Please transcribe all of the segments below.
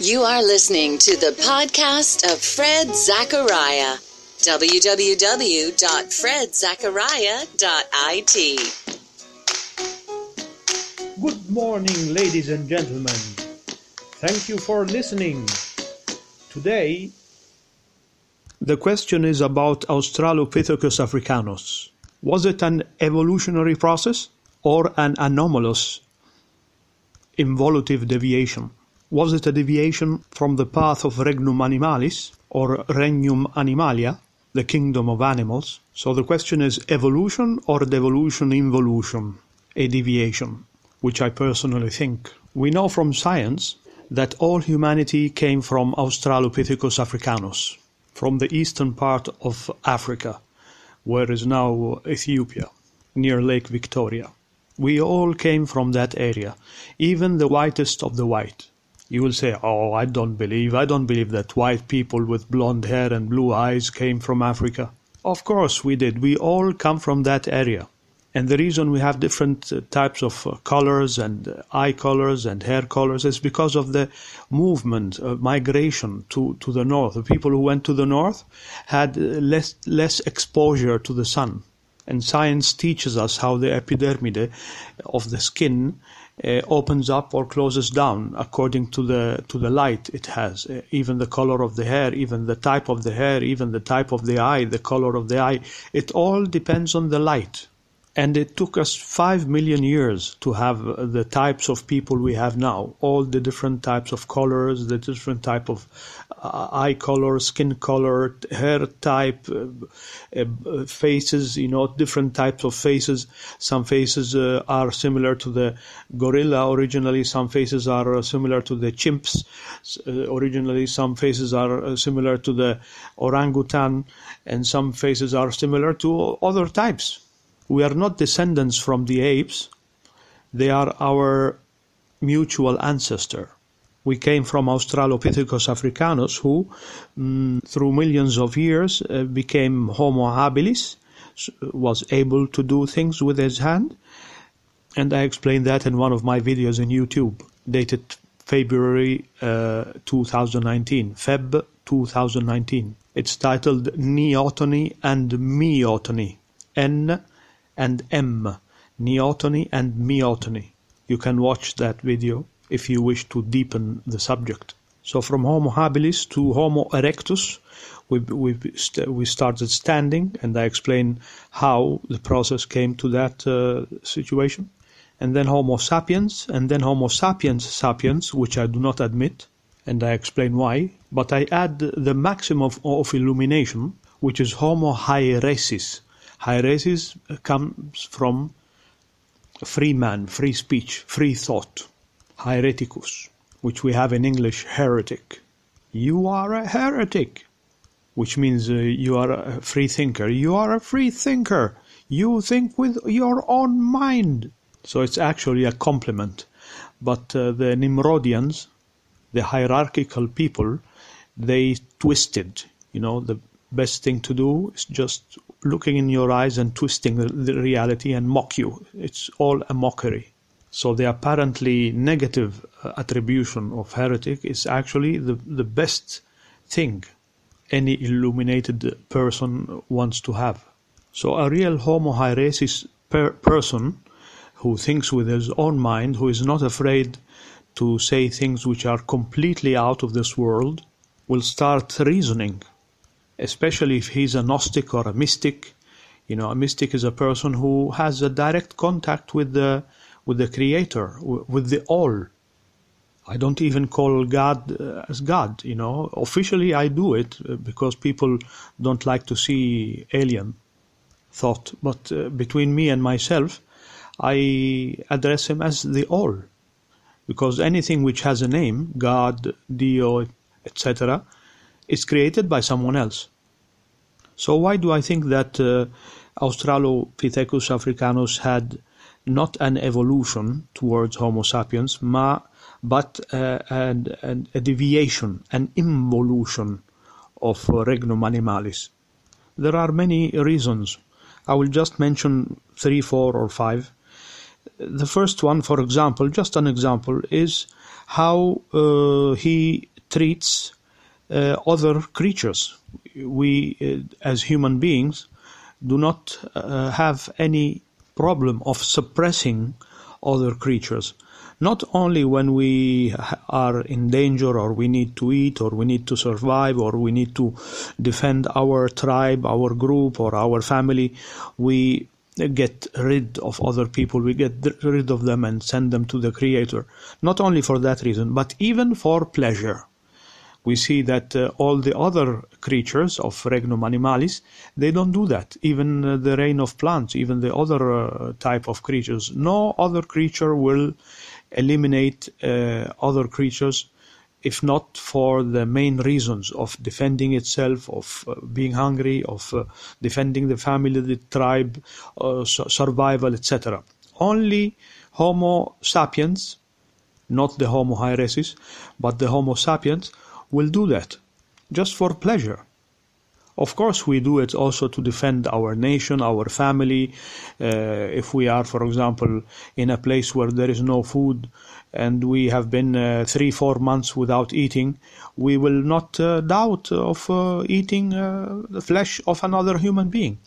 You are listening to the podcast of Fred Zacaria. www.fredzacaria.it. Good morning, ladies and gentlemen. Thank you for listening. Today, the question is about Australopithecus africanus. Was it an evolutionary process or an anomalous involutive deviation? Was it a deviation from the path of regnum animalis or regnum animalia, the kingdom of animals? So the question is evolution or devolution involution, a deviation, which I personally think. We know from science that all humanity came from Australopithecus africanus, from the eastern part of Africa, where is now Ethiopia, near Lake Victoria. We all came from that area, even the whitest of the white. You will say, Oh, I don't believe, I don't believe that white people with blonde hair and blue eyes came from Africa. Of course we did. We all come from that area. And the reason we have different uh, types of uh, colors and uh, eye colors and hair colors is because of the movement, uh, migration to, to the north. The people who went to the north had less, less exposure to the sun. And science teaches us how the epidermide of the skin uh, opens up or closes down according to the to the light it has. Uh, even the color of the hair, even the type of the hair, even the type of the eye, the color of the eye. It all depends on the light. And it took us five million years to have the types of people we have now. All the different types of colors, the different type of uh, eye color, skin color, hair type, uh, uh, faces, you know, different types of faces. Some faces uh, are similar to the gorilla originally, some faces are uh, similar to the chimps uh, originally, some faces are similar to the orangutan, and some faces are similar to other types we are not descendants from the apes, they are our mutual ancestor. We came from Australopithecus africanus, who, mm, through millions of years, uh, became Homo habilis, was able to do things with his hand. And I explained that in one of my videos in YouTube, dated February uh, 2019, Feb 2019. It's titled Neoteny and Meoteny. N and M, neoteny and meoteny. You can watch that video if you wish to deepen the subject. So from Homo habilis to Homo erectus, we, we, st we started standing, and I explain how the process came to that uh, situation. And then Homo sapiens, and then Homo sapiens sapiens, which I do not admit, and I explain why. But I add the maximum of, of illumination, which is Homo hieresis, Hieresis comes from free man, free speech, free thought. Hiereticus, which we have in English, heretic. You are a heretic, which means uh, you are a free thinker. You are a free thinker. You think with your own mind. So it's actually a compliment. But uh, the Nimrodians, the hierarchical people, they twisted. You know, the best thing to do is just looking in your eyes and twisting the, reality and mock you. It's all a mockery. So the apparently negative uh, attribution of heretic is actually the, the best thing any illuminated person wants to have. So a real homo hieresis per person who thinks with his own mind, who is not afraid to say things which are completely out of this world, will start reasoning, especially if he's a Gnostic or a mystic. You know, a mystic is a person who has a direct contact with the with the Creator, with the All. I don't even call God uh, as God. You know, officially I do it uh, because people don't like to see alien thought. But uh, between me and myself, I address him as the All, because anything which has a name, God, Dio, etc., is created by someone else. So why do I think that uh, Australopithecus africanus had not an evolution towards Homo sapiens, ma, but uh, an, an, a deviation, an involution of uh, Regnum animalis? There are many reasons. I will just mention three, four, or five. The first one, for example, just an example, is how uh, he treats uh, other creatures. We, uh, as human beings, do not uh, have any problem of suppressing other creatures. Not only when we are in danger or we need to eat or we need to survive or we need to defend our tribe, our group or our family, we get rid of other people, we get rid of them and send them to the Creator. Not only for that reason, but even for pleasure. We see that uh, all the other creatures of Regnum Animalis, they don't do that. Even uh, the reign of plants, even the other uh, type of creatures. No other creature will eliminate uh, other creatures if not for the main reasons of defending itself, of uh, being hungry, of uh, defending the family, the tribe, survival, etc. Only Homo sapiens, not the Homo hieresis, but the Homo sapiens, will do that just for pleasure. Of course, we do it also to defend our nation, our family. Uh, if we are, for example, in a place where there is no food and we have been uh, three, four months without eating, we will not uh, doubt of uh, eating uh, the flesh of another human being.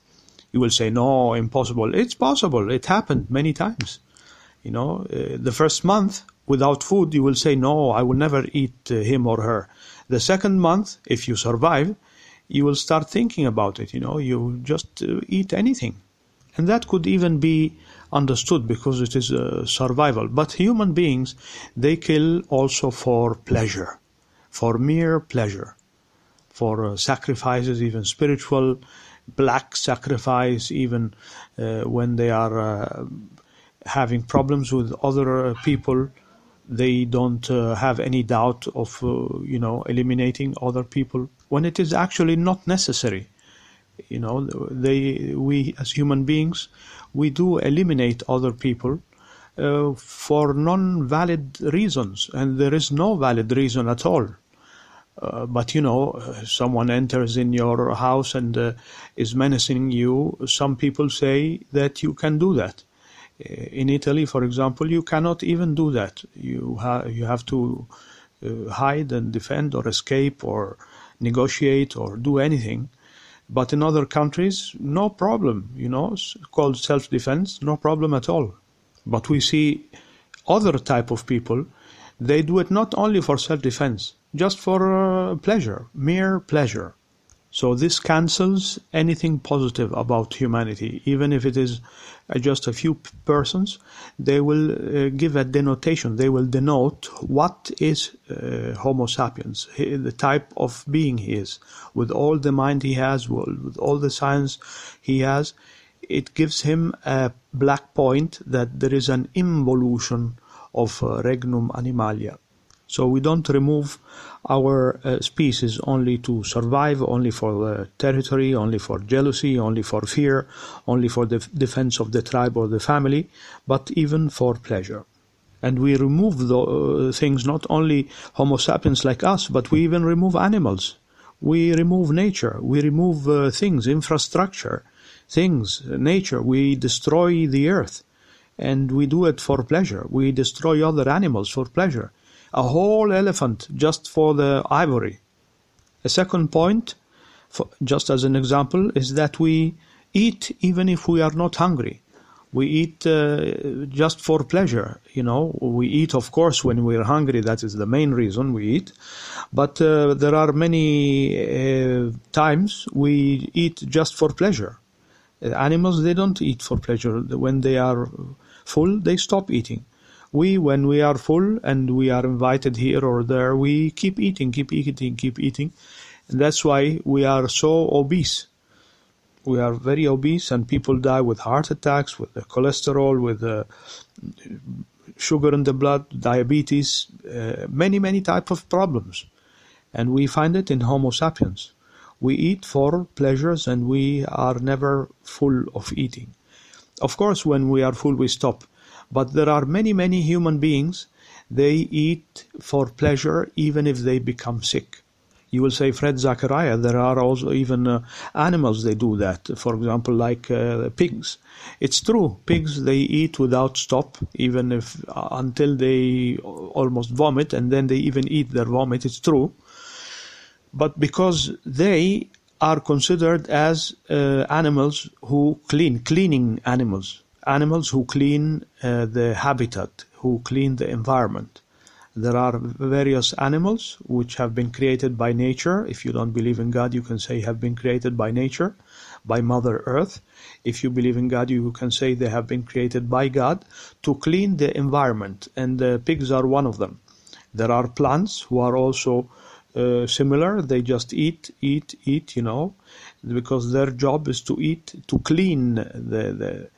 You will say, no, impossible. It's possible. It happened many times. You know, uh, the first month without food, you will say, no, I will never eat him or her. The second month, if you survive, you will start thinking about it. You know, you just uh, eat anything, and that could even be understood because it is uh, survival. But human beings, they kill also for pleasure, for mere pleasure, for uh, sacrifices, even spiritual, black sacrifice, even uh, when they are uh, having problems with other uh, people they don't uh, have any doubt of uh, you know eliminating other people when it is actually not necessary. You know they we as human beings we do eliminate other people uh, for non-valid reasons and there is no valid reason at all. Uh, but you know someone enters in your house and uh, is menacing you some people say that you can do that in Italy, for example, you cannot even do that. You, ha- you have to uh, hide and defend or escape or negotiate or do anything. But in other countries, no problem, you know, called self-defense, no problem at all. But we see other type of people, they do it not only for self-defense, just for uh, pleasure, mere pleasure. So this cancels anything positive about humanity, even if it is uh, just a few persons. They will uh, give a denotation. They will denote what is uh, Homo sapiens, the type of being he is, with all the mind he has, with all the science he has. It gives him a black point that there is an involution of uh, regnum animalia. So we don't remove our uh, species only to survive, only for uh, territory, only for jealousy, only for fear, only for the defense of the tribe or the family, but even for pleasure. And we remove the uh, things not only Homo sapiens like us, but we even remove animals. We remove nature. We remove uh, things, infrastructure, things, nature. We destroy the earth. And we do it for pleasure. We destroy other animals for pleasure a whole elephant just for the ivory. A second point, for, just as an example, is that we eat even if we are not hungry. we eat uh, just for pleasure. You know, we eat, of course, when we're hungry. That is the main reason we eat. But uh, there are many uh, times we eat just for pleasure. Uh, animals, they don't eat for pleasure. When they are full, they stop eating. We, when we are full and we are invited here or there, we keep eating, keep eating, keep eating. And that's why we are so obese we are very obese and people die with heart attacks, with the cholesterol, with the sugar in the blood, diabetes, uh, many, many type of problems. And we find it in Homo sapiens. We eat for pleasures and we are never full of eating. Of course, when we are full, we stop. But there are many, many human beings, they eat for pleasure even if they become sick you will say Fred Zacaria. There are also even uh, animals they do that. For example, like uh, pigs. It's true. Pigs they eat without stop, even if uh, until they almost vomit, and then they even eat their vomit. It's true. But because they are considered as uh, animals who clean, cleaning animals, animals who clean uh, the habitat, who clean the environment. There are various animals which have been created by nature. If you don't believe in God, you can say have been created by nature, by Mother Earth. If you believe in God, you can say they have been created by God to clean the environment, and the pigs are one of them. There are plants who are also uh, similar. They just eat, eat, eat, you know, because their job is to eat, to clean the, the,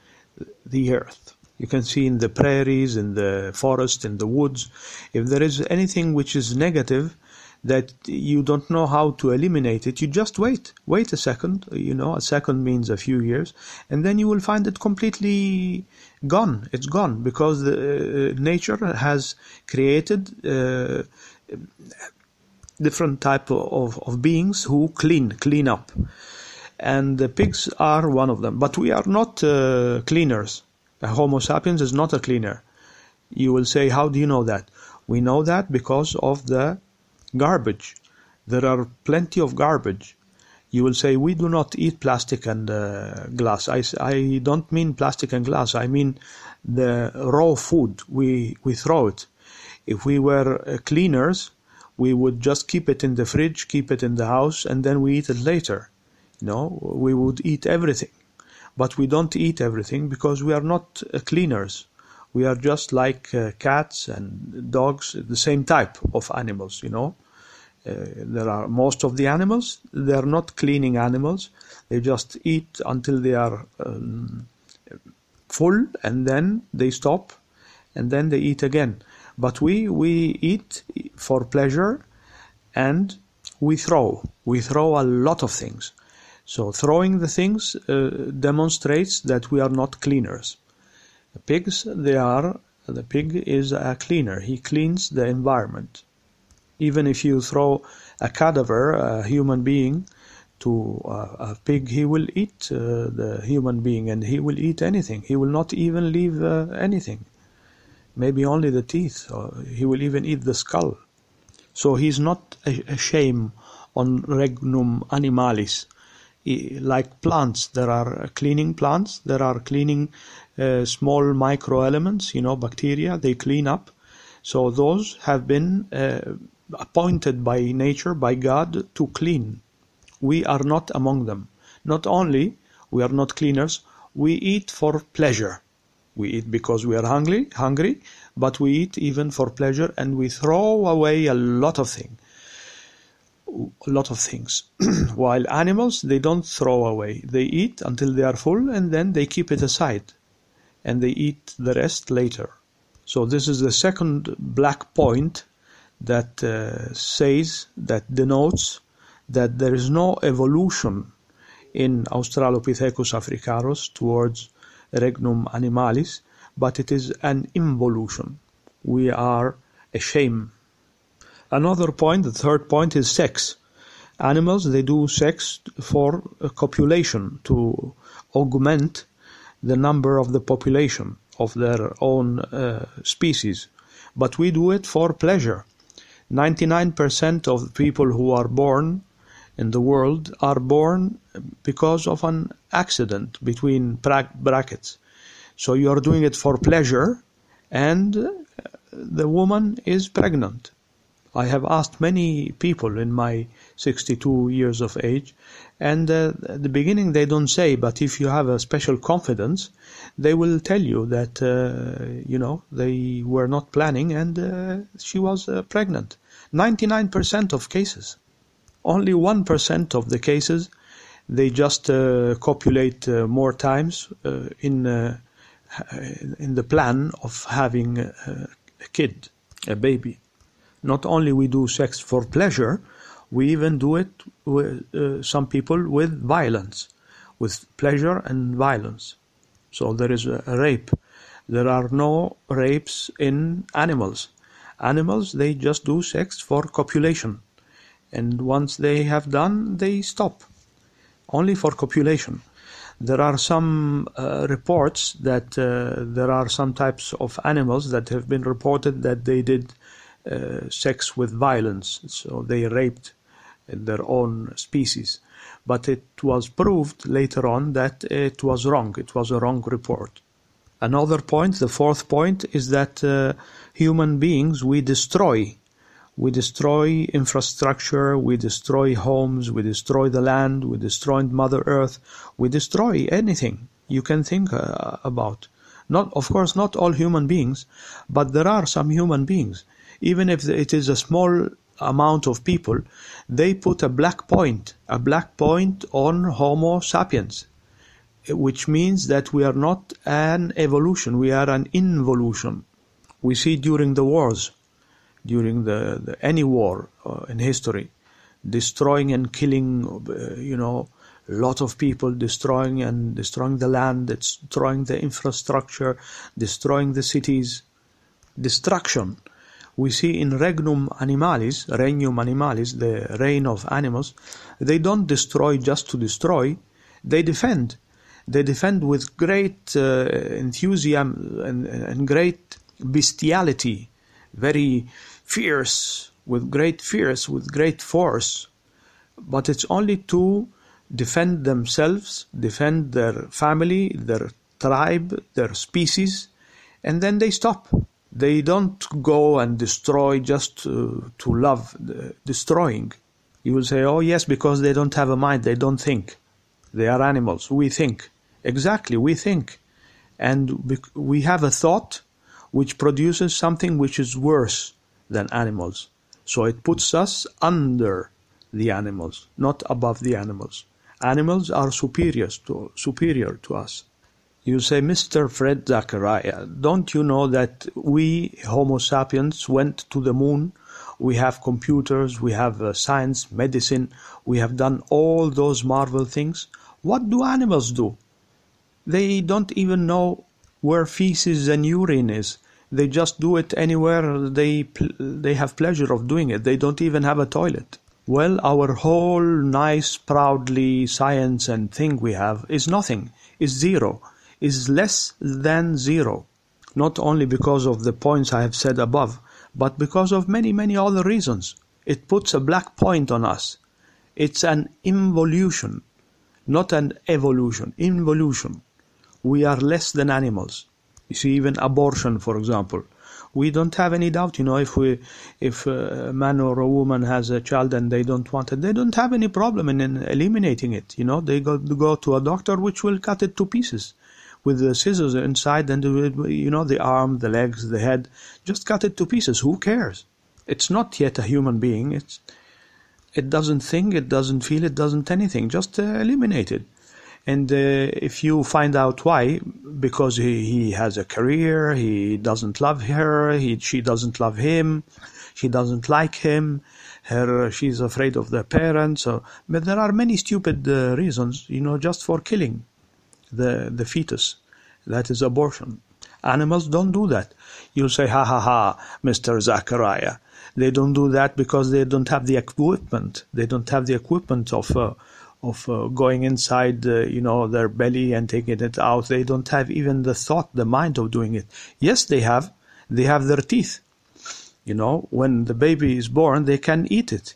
the earth. You can see in the prairies, in the forest, in the woods, if there is anything which is negative that you don't know how to eliminate it, you just wait. Wait a second, you know, a second means a few years, and then you will find it completely gone. It's gone because the, uh, nature has created uh, different type of, of beings who clean, clean up. And the pigs are one of them. But we are not uh, cleaners Homo sapiens is not a cleaner. You will say, how do you know that? We know that because of the garbage. There are plenty of garbage. You will say, we do not eat plastic and uh, glass. I, I don't mean plastic and glass. I mean the raw food. We, we throw it. If we were uh, cleaners, we would just keep it in the fridge, keep it in the house, and then we eat it later. Know, we would eat everything but we don't eat everything because we are not uh, cleaners. We are just like uh, cats and dogs, the same type of animals, you know. Uh, there are most of the animals, they are not cleaning animals. They just eat until they are um, full and then they stop and then they eat again. But we, we eat for pleasure and we throw. We throw a lot of things. So throwing the things uh, demonstrates that we are not cleaners. The pigs, they are, the pig is a cleaner. He cleans the environment. Even if you throw a cadaver, a human being, to a pig, he will eat uh, the human being and he will eat anything. He will not even leave uh, anything. Maybe only the teeth. He will even eat the skull. So he's not a, a shame on regnum animalis like plants. There are cleaning plants. There are cleaning uh, small microelements, you know, bacteria. They clean up. So those have been uh, appointed by nature, by God, to clean. We are not among them. Not only we are not cleaners, we eat for pleasure. We eat because we are hungry, hungry, but we eat even for pleasure, and we throw away a lot of things a lot of things. While animals, they don't throw away. They eat until they are full and then they keep it aside and they eat the rest later. So this is the second black point that uh, says, that denotes that there is no evolution in Australopithecus africanus towards Regnum animalis, but it is an involution. We are a shame Another point, the third point, is sex. Animals, they do sex for copulation, to augment the number of the population of their own uh, species. But we do it for pleasure. 99% of people who are born in the world are born because of an accident between brackets. So you are doing it for pleasure, and uh, the woman is pregnant. I have asked many people in my 62 years of age, and uh, at the beginning they don't say, but if you have a special confidence, they will tell you that, uh, you know, they were not planning and uh, she was uh, pregnant. 99% of cases. Only 1% of the cases, they just uh, copulate uh, more times in, in the plan of having a kid, a baby not only we do sex for pleasure, we even do it with uh, some people with violence, with pleasure and violence. So there is a, a rape. There are no rapes in animals. Animals, they just do sex for copulation. And once they have done, they stop. Only for copulation. There are some uh, reports that uh, there are some types of animals that have been reported that they did sex with violence. So they raped their own species. But it was proved later on that it was wrong. It was a wrong report. Another point, the fourth point, is that uh, human beings we destroy. We destroy infrastructure, we destroy homes, we destroy the land, we destroy Mother Earth, we destroy anything you can think uh, about. Not, of course, not all human beings, but there are some human beings even if it is a small amount of people, they put a black point, a black point on Homo sapiens, which means that we are not an evolution, we are an involution. We see during the wars, during the, the any war uh, in history, destroying and killing, uh, you know, a lot of people, destroying and destroying the land, destroying the infrastructure, destroying the cities, destruction we see in regnum animalis, regnum animalis, the reign of animals, they don't destroy just to destroy, they defend. They defend with great uh, enthusiasm and, and great bestiality, very fierce, with great fierce, with great force. But it's only to defend themselves, defend their family, their tribe, their species, and then they stop. They don't go and destroy just to, to love destroying. You will say, oh, yes, because they don't have a mind, they don't think. They are animals. We think. Exactly, we think. And we have a thought which produces something which is worse than animals. So it puts us under the animals, not above the animals. Animals are superior to, superior to us. You say, Mr. Fred Zacaria, don't you know that we, Homo sapiens, went to the moon? We have computers, we have uh, science, medicine, we have done all those marvel things. What do animals do? They don't even know where feces and urine is. They just do it anywhere they, they have pleasure of doing it. They don't even have a toilet. Well, our whole nice, proudly science and thing we have is nothing, is zero is less than zero, not only because of the points I have said above, but because of many, many other reasons. It puts a black point on us. It's an involution, not an evolution, involution. We are less than animals. You see, even abortion, for example. We don't have any doubt, you know, if we, if a man or a woman has a child and they don't want it, they don't have any problem in, in eliminating it. You know, they go, go to a doctor which will cut it to pieces with the scissors inside and you know the arm, the legs, the head. Just cut it to pieces. Who cares? It's not yet a human being. It's it doesn't think, it doesn't feel, it doesn't anything. Just uh, eliminate it. And uh, if you find out why, because he, he has a career, he doesn't love her, he, she doesn't love him, she doesn't like him, her she's afraid of the parents. But there are many stupid uh, reasons, you know, just for killing the, the fetus. That is abortion. Animals don't do that. You'll say, ha ha ha, Mr. Zacaria. They don't do that because they don't have the equipment. They don't have the equipment of uh, of uh, going inside, uh, you know, their belly and taking it out. They don't have even the thought, the mind of doing it. Yes, they have. They have their teeth. You know, when the baby is born, they can eat it.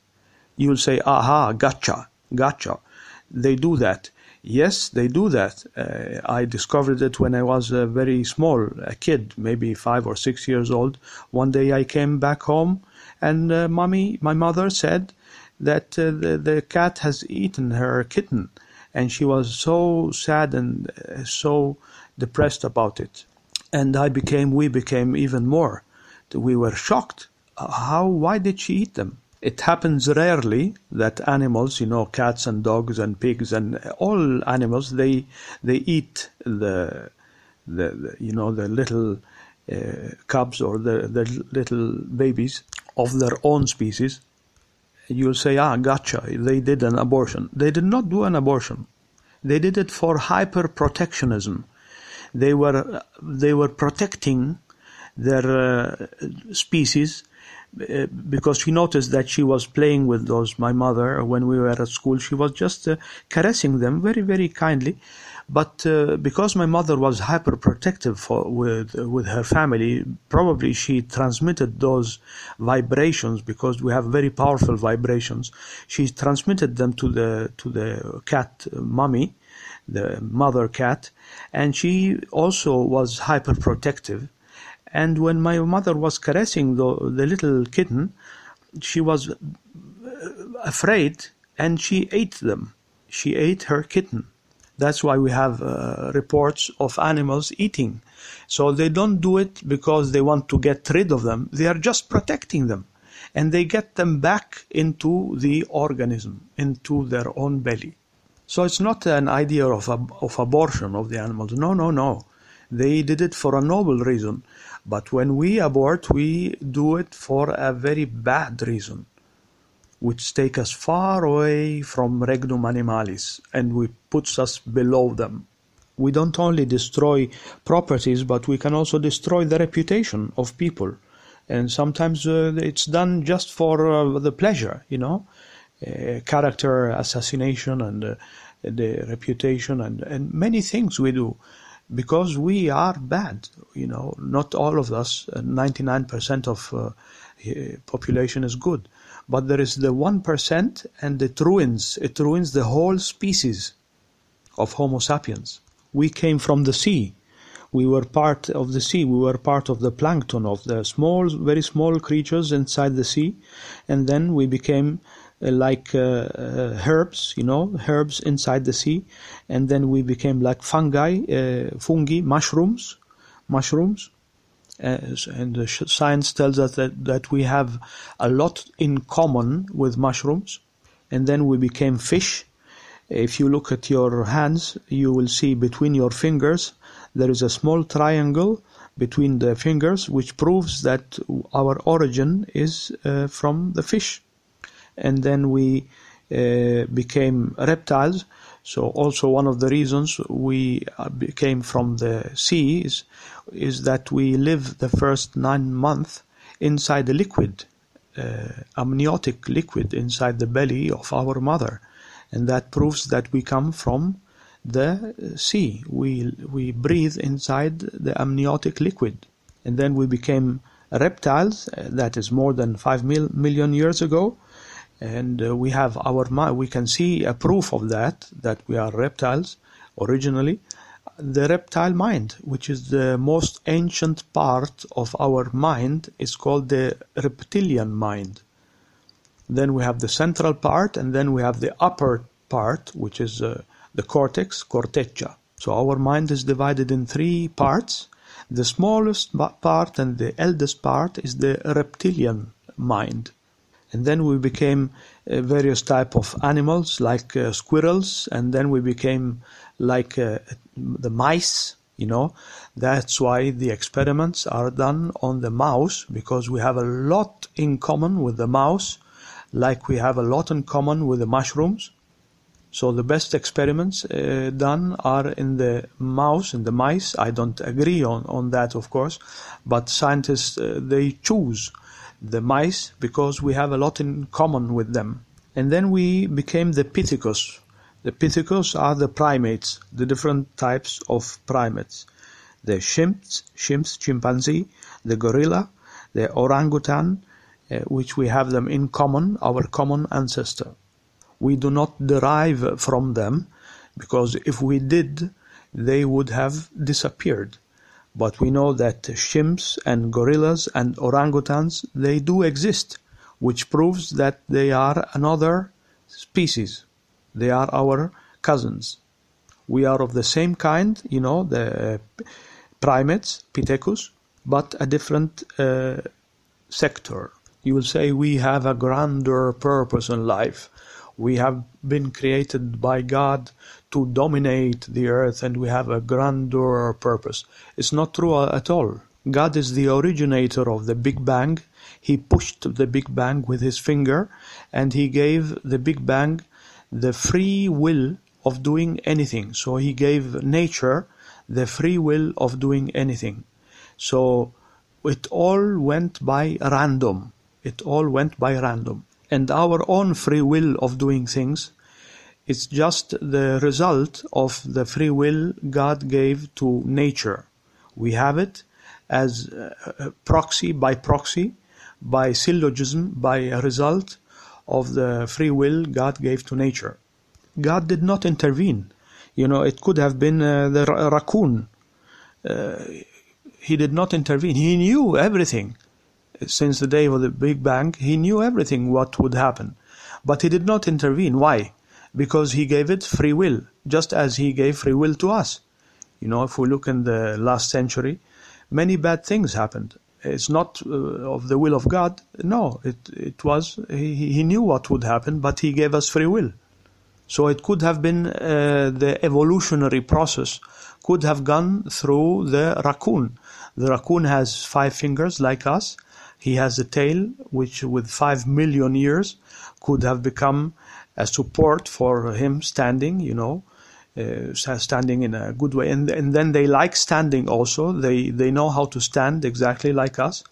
You'll say, aha, gotcha, gotcha. They do that Yes, they do that. Uh, I discovered it when I was very small, a kid, maybe five or six years old. One day I came back home, and uh, mommy, my mother, said that uh, the, the cat has eaten her kitten, and she was so sad and uh, so depressed about it. And I became, we became even more. We were shocked. How? Why did she eat them? It happens rarely that animals, you know, cats and dogs and pigs and all animals, they they eat the the, the you know the little uh, cubs or the the little babies of their own species. You'll say, ah, gotcha. They did an abortion. They did not do an abortion. They did it for hyper protectionism. They were they were protecting their uh, species because she noticed that she was playing with those my mother when we were at school. She was just uh, caressing them very very kindly. But uh, because my mother was hyper protective for, with with her family probably she transmitted those vibrations because we have very powerful vibrations. She transmitted them to the to the cat uh, mommy the mother cat. And she also was hyper protective and when my mother was caressing the, the little kitten, she was uh, afraid and she ate them. She ate her kitten. That's why we have uh, reports of animals eating. So they don't do it because they want to get rid of them. They are just protecting them. And they get them back into the organism, into their own belly. So it's not an idea of, of abortion of the animals. No, no, no. They did it for a noble reason. But when we abort, we do it for a very bad reason, which take us far away from regnum animalis and we puts us below them. We don't only destroy properties, but we can also destroy the reputation of people. And sometimes uh, it's done just for uh, the pleasure, you know, uh, character assassination and uh, the reputation and, and many things we do because we are bad. You know, not all of us, 99% uh, of uh, population is good. But there is the 1% and it ruins, it ruins the whole species of Homo sapiens. We came from the sea. We were part of the sea. We were part of the plankton, of the small, very small creatures inside the sea. And then we became like uh, uh, herbs, you know, herbs inside the sea, and then we became like fungi, fungi, mushrooms, mushrooms, and the science tells us that, that we have a lot in common with mushrooms, and then we became fish. If you look at your hands, you will see between your fingers there is a small triangle between the fingers, which proves that our origin is uh, from the fish and then we uh, became reptiles. So also one of the reasons we uh, came from the sea is, is that we live the first nine months inside the liquid, uh, amniotic liquid inside the belly of our mother. And that proves that we come from the sea. We, we breathe inside the amniotic liquid. And then we became reptiles, uh, that is more than five mil- million years ago and uh, we have our mind we can see a proof of that that we are reptiles originally. The reptile mind which is the most ancient part of our mind is called the reptilian mind. Then we have the central part and then we have the upper part which is uh, the cortex corteccia. So our mind is divided in three parts. The smallest part and the eldest part is the reptilian mind and then we became uh, various type of animals like uh, squirrels. And then we became like uh, the mice you know. That's why the experiments are done on the mouse because we have a lot in common with the mouse like we have a lot in common with the mushrooms. So the best experiments uh, done are in the mouse, in the mice. I don't agree on, on that, of course, but scientists, uh, they choose the mice because we have a lot in common with them. And then we became the Pithecus. The Pithecus are the primates, the different types of primates. The chimps, chimps, chimpanzee, the gorilla, the orangutan, uh, which we have them in common, our common ancestor. We do not derive from them. because if we did, they would have disappeared. But we know that chimps and gorillas and orangutans, they do exist, which proves that they are another species. They are our cousins. We are of the same kind, you know, the primates, Pithecus, but a different uh, sector. You will say we have a grander purpose in life. We have been created by God to dominate the earth and we have a grander purpose. It's not true at all. God is the originator of the Big Bang. He pushed the Big Bang with his finger and he gave the Big Bang the free will of doing anything. So he gave nature the free will of doing anything. So it all went by random. It all went by random. And our own free will of doing things It's just the result of the free will God gave to nature. We have it as proxy by proxy, by syllogism, by a result of the free will God gave to nature. God did not intervene. You know, it could have been uh, the raccoon. Uh, he did not intervene. He knew everything. Since the day of the Big Bang, he knew everything what would happen. But he did not intervene. Why? Because he gave it free will, just as he gave free will to us. You know, if we look in the last century, many bad things happened. It's not uh, of the will of God. No, it, it was, he, he knew what would happen, but he gave us free will. So it could have been uh, the evolutionary process could have gone through the raccoon. The raccoon has five fingers like us. He has a tail which with five million years could have become a support for him standing, you know, uh, standing in a good way. And, and then they like standing also. They, they know how to stand exactly like us.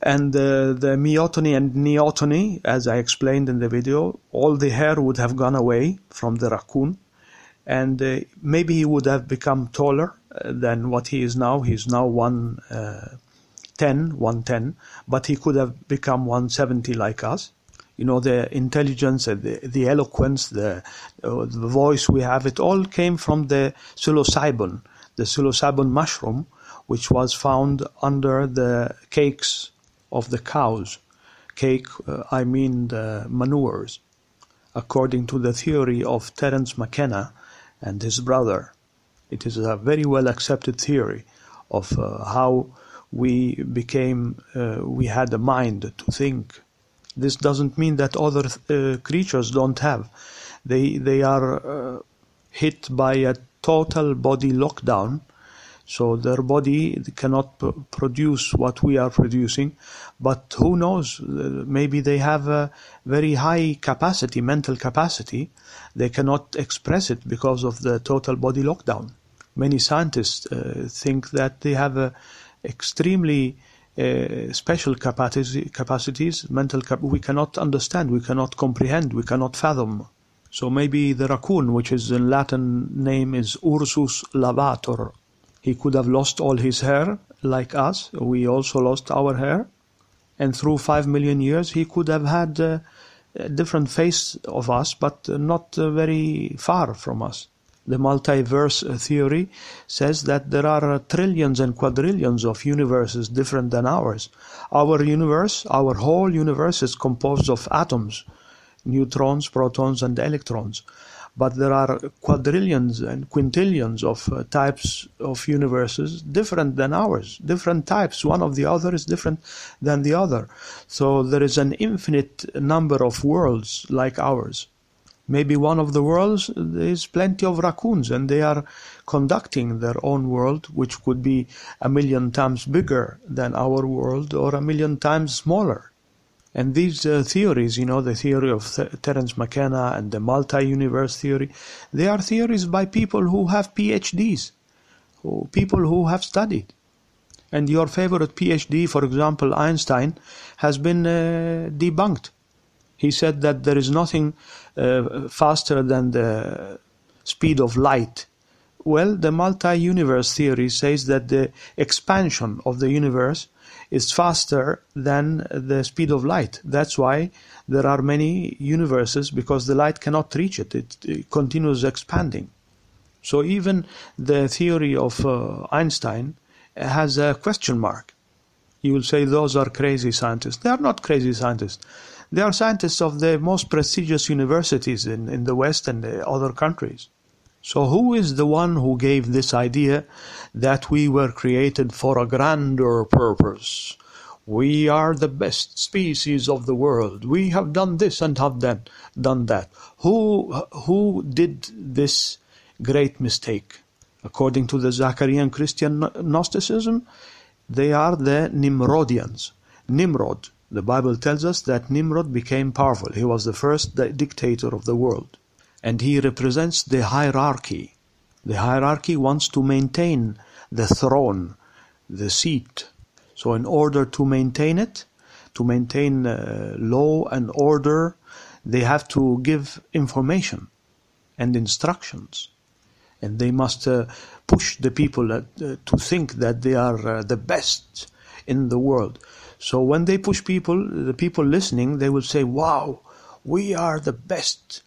And uh, the meiotony and neoteny, as I explained in the video, all the hair would have gone away from the raccoon. And uh, maybe he would have become taller than what he is now. He's now 110, 110, but he could have become 170 like us. You know, the intelligence, the, the eloquence, the, uh, the voice we have, it all came from the psilocybin, the psilocybin mushroom, which was found under the cakes of the cows. Cake, uh, I mean the manures, according to the theory of Terence McKenna and his brother. It is a very well accepted theory of uh, how we became, uh, we had a mind to think. This doesn't mean that other uh, creatures don't have. They, they are hit by a total body lockdown so their body cannot p- produce what we are producing, but who knows? Maybe they have a very high capacity, mental capacity. They cannot express it because of the total body lockdown. Many scientists uh, think that they have a extremely uh, special capacities, mental cap- we cannot understand, we cannot comprehend, we cannot fathom. So maybe the raccoon, which is in Latin name is Ursus lavator, he could have lost all his hair, like us. We also lost our hair. And through five million years, he could have had uh, a different face of us, but not uh, very far from us. The multiverse theory says that there are trillions and quadrillions of universes different than ours. Our universe, our whole universe, is composed of atoms, neutrons, protons, and electrons but there are quadrillions and quintillions of uh, types of universes different than ours, different types. One of the other is different than the other. So there is an infinite number of worlds like ours. Maybe one of the worlds is plenty of raccoons and they are conducting their own world, which could be a million times bigger than our world or a million times smaller. And these uh, theories, you know, the theory of Th- Terence McKenna and the multi-universe theory, they are theories by people who have PhDs, who, people who have studied. And your favorite PhD, for example, Einstein, has been uh, debunked. He said that there is nothing uh, faster than the speed of light. Well, the multi-universe theory says that the expansion of the universe is faster than the speed of light. That's why there are many universes because the light cannot reach it. It, it continues expanding. So even the theory of uh, Einstein has a question mark. You will say those are crazy scientists. They are not crazy scientists. They are scientists of the most prestigious universities in, in the West and the other countries. So who is the one who gave this idea that we were created for a grander purpose? We are the best species of the world. We have done this and have done, done that. Who, who did this great mistake? According to the Zacharian Christian Gnosticism, they are the Nimrodians. Nimrod, the Bible tells us that Nimrod became powerful. He was the first dictator of the world. And he represents the hierarchy. The hierarchy wants to maintain the throne, the seat. So, in order to maintain it, to maintain uh, law and order, they have to give information and instructions. And they must uh, push the people uh, to think that they are uh, the best in the world. So when they push people, the people listening, they will say, wow, we are the best.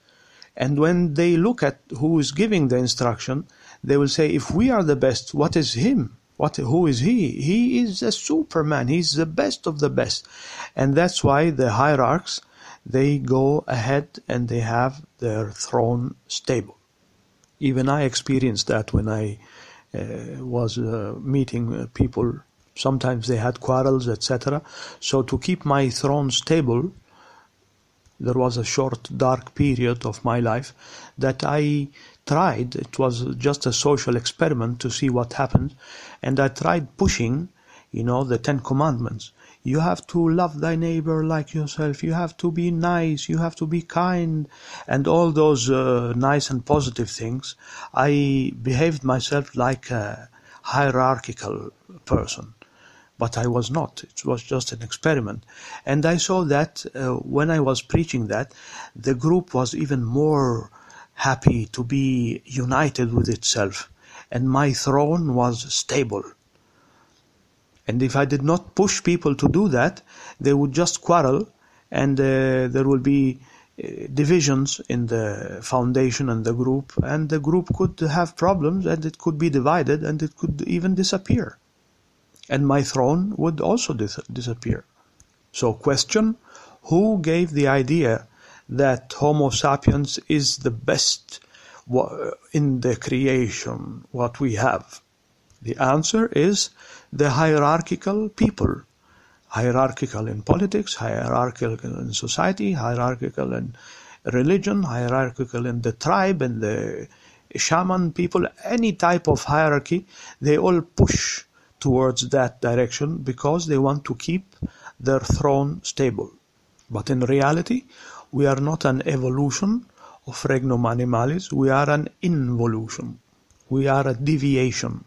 And when they look at who is giving the instruction, they will say, if we are the best, what is him? What, who is he? He is a superman. He's the best of the best. And that's why the hierarchs, they go ahead and they have their throne stable. Even I experienced that when I uh, was uh, meeting uh, people. Sometimes they had quarrels, etc. So to keep my throne stable, there was a short dark period of my life that I tried. It was just a social experiment to see what happened, and I tried pushing, you know, the Ten Commandments. You have to love thy neighbor like yourself. You have to be nice. You have to be kind. And all those uh, nice and positive things. I behaved myself like a hierarchical person. But I was not. It was just an experiment. And I saw that uh, when I was preaching that, the group was even more happy to be united with itself. And my throne was stable and if I did not push people to do that, they would just quarrel and uh, there will be uh, divisions in the foundation and the group, and the group could have problems and it could be divided and it could even disappear. And my throne would also dis- disappear. So, question Who gave the idea that Homo sapiens is the best in the creation, what we have? The answer is the hierarchical people. Hierarchical in politics, hierarchical in society, hierarchical in religion, hierarchical in the tribe and the shaman people, any type of hierarchy, they all push towards that direction because they want to keep their throne stable. But in reality, we are not an evolution of regnum animalis, we are an involution. We are a deviation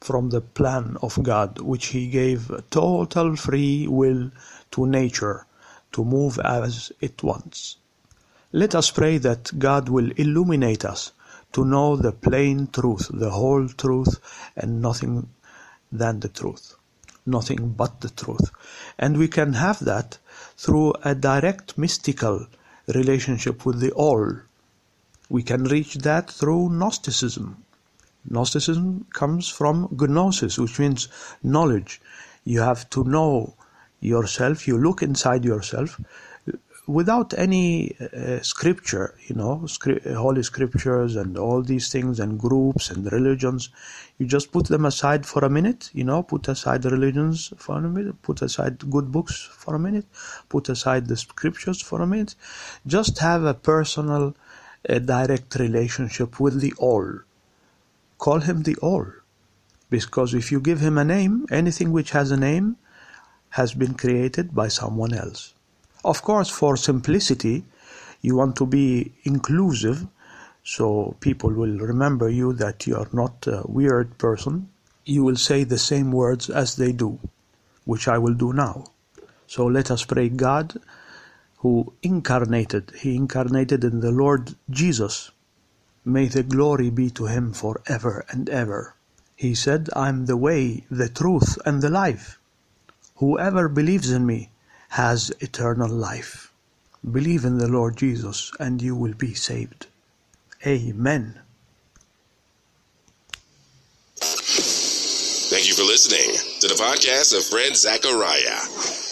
from the plan of God, which He gave total free will to nature to move as it wants. Let us pray that God will illuminate us to know the plain truth, the whole truth, and nothing than the truth, nothing but the truth. And we can have that through a direct mystical relationship with the All. We can reach that through Gnosticism, Gnosticism comes from gnosis, which means knowledge. You have to know yourself, you look inside yourself without any uh, scripture, you know, holy scriptures and all these things and groups and religions. You just put them aside for a minute, you know, put aside religions for a minute, put aside good books for a minute, put aside the scriptures for a minute. Just have a personal, uh, direct relationship with the all call him the All. Because if you give him a name, anything which has a name has been created by someone else. Of course, for simplicity, you want to be inclusive so people will remember you that you are not a weird person. You will say the same words as they do, which I will do now. So let us pray God who incarnated, he incarnated in the Lord Jesus May the glory be to him for ever and ever. He said, I am the way, the truth, and the life. Whoever believes in me has eternal life. Believe in the Lord Jesus and you will be saved. Amen. Thank you for listening to the podcast of Fred Zacaria.